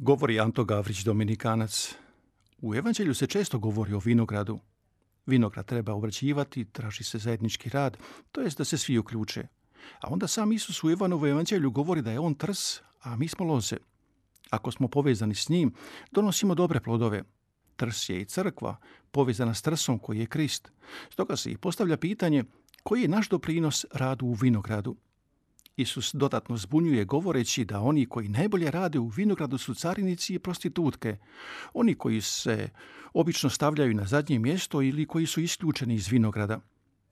Govori Anto Gavrić, Dominikanac. U evanđelju se često govori o vinogradu. Vinograd treba obrađivati, traži se zajednički rad, to jest da se svi uključe. A onda sam Isus u Ivanovu evanđelju govori da je on trs, a mi smo loze. Ako smo povezani s njim, donosimo dobre plodove. Trs je i crkva, povezana s trsom koji je Krist. Stoga se i postavlja pitanje koji je naš doprinos radu u vinogradu. Isus dodatno zbunjuje govoreći da oni koji najbolje rade u vinogradu su carinici i prostitutke, oni koji se obično stavljaju na zadnje mjesto ili koji su isključeni iz vinograda.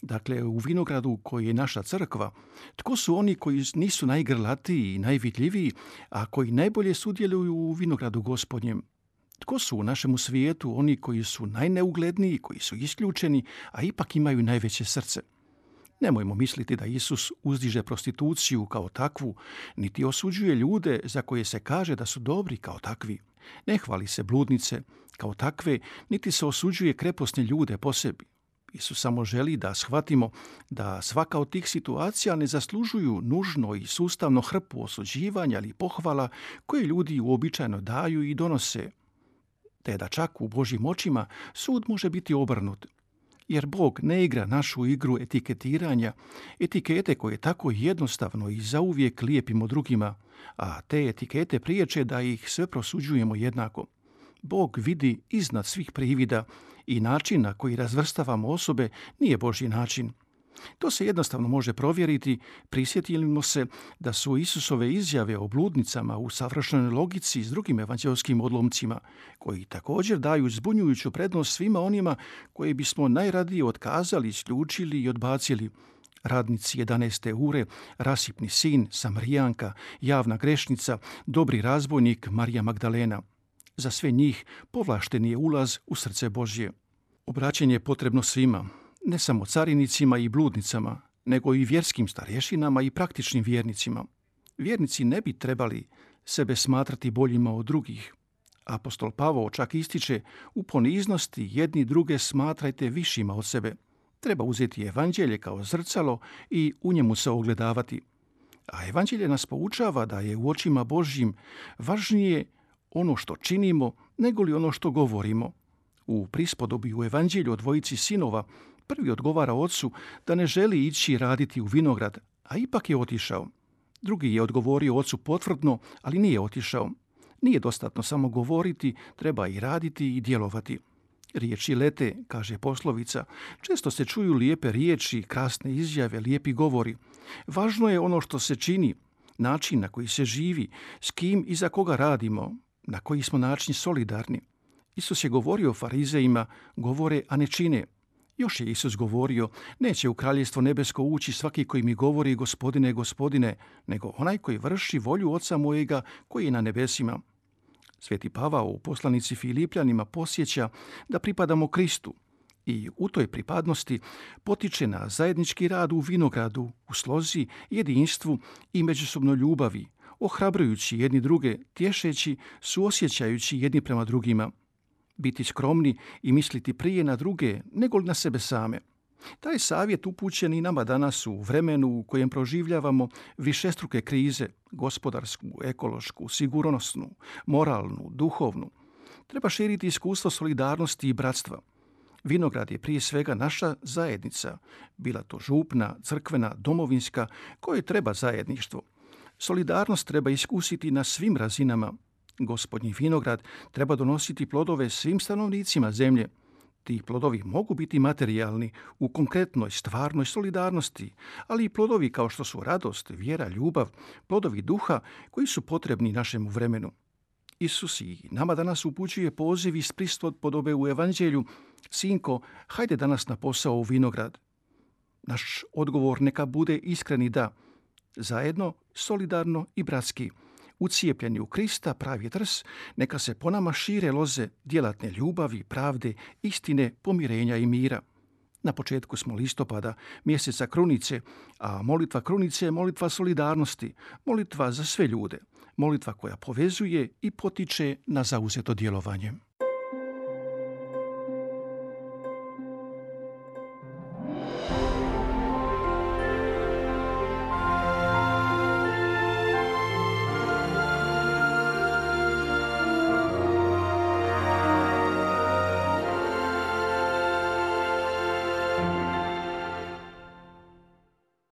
Dakle, u vinogradu koji je naša crkva, tko su oni koji nisu najgrlatiji i najvidljiviji, a koji najbolje sudjeluju u vinogradu gospodnjem? Tko su u našemu svijetu oni koji su najneugledniji, koji su isključeni, a ipak imaju najveće srce? Nemojmo misliti da Isus uzdiže prostituciju kao takvu, niti osuđuje ljude za koje se kaže da su dobri kao takvi. Ne hvali se bludnice kao takve, niti se osuđuje kreposne ljude po sebi. Isus samo želi da shvatimo da svaka od tih situacija ne zaslužuju nužno i sustavno hrpu osuđivanja ili pohvala koje ljudi uobičajeno daju i donose, te da čak u Božjim očima sud može biti obrnut jer Bog ne igra našu igru etiketiranja, etikete koje tako jednostavno i zauvijek lijepimo drugima, a te etikete priječe da ih sve prosuđujemo jednako. Bog vidi iznad svih privida i način na koji razvrstavamo osobe nije Božji način. To se jednostavno može provjeriti, prisjetimo se da su Isusove izjave o bludnicama u savršenoj logici s drugim evanđelskim odlomcima, koji također daju zbunjujuću prednost svima onima koje bismo najradije otkazali, isključili i odbacili. Radnici 11. ure, rasipni sin, Samarijanka, javna grešnica, dobri razbojnik Marija Magdalena. Za sve njih povlašten je ulaz u srce Božje. Obraćenje je potrebno svima, ne samo carinicima i bludnicama, nego i vjerskim starješinama i praktičnim vjernicima. Vjernici ne bi trebali sebe smatrati boljima od drugih. Apostol Pavo čak ističe u poniznosti jedni druge smatrajte višima od sebe. Treba uzeti evanđelje kao zrcalo i u njemu se ogledavati. A evanđelje nas poučava da je u očima Božjim važnije ono što činimo nego li ono što govorimo. U prispodobi u evanđelju o dvojici sinova Prvi odgovara ocu da ne želi ići raditi u vinograd, a ipak je otišao. Drugi je odgovorio ocu potvrdno, ali nije otišao. Nije dostatno samo govoriti, treba i raditi i djelovati. Riječi lete, kaže poslovica. Često se čuju lijepe riječi, krasne izjave, lijepi govori. Važno je ono što se čini, način na koji se živi, s kim i za koga radimo, na koji smo način solidarni. Isus je govorio farizejima, govore, a ne čine. Još je Isus govorio, neće u kraljestvo nebesko ući svaki koji mi govori gospodine, gospodine, nego onaj koji vrši volju oca mojega koji je na nebesima. Sveti Pavao u poslanici Filipljanima posjeća da pripadamo Kristu i u toj pripadnosti potiče na zajednički rad u vinogradu, u slozi, jedinstvu i međusobnoj ljubavi, ohrabrujući jedni druge, tješeći, suosjećajući jedni prema drugima – biti skromni i misliti prije na druge nego na sebe same. Taj savjet upućen i nama danas u vremenu u kojem proživljavamo višestruke krize, gospodarsku, ekološku, sigurnosnu, moralnu, duhovnu. Treba širiti iskustvo solidarnosti i bratstva. Vinograd je prije svega naša zajednica, bila to župna, crkvena, domovinska, koje treba zajedništvo. Solidarnost treba iskusiti na svim razinama, Gospodnji vinograd treba donositi plodove svim stanovnicima zemlje. Ti plodovi mogu biti materijalni u konkretnoj stvarnoj solidarnosti, ali i plodovi kao što su radost, vjera, ljubav, plodovi duha koji su potrebni našemu vremenu. Isus i nama danas upućuje poziv iz pristod podobe u evanđelju Sinko, hajde danas na posao u vinograd. Naš odgovor neka bude iskreni da, zajedno, solidarno i bratski – ucijepljeni u Krista, pravi trs, neka se po nama šire loze djelatne ljubavi, pravde, istine, pomirenja i mira. Na početku smo listopada, mjeseca krunice, a molitva krunice je molitva solidarnosti, molitva za sve ljude, molitva koja povezuje i potiče na zauzeto djelovanje.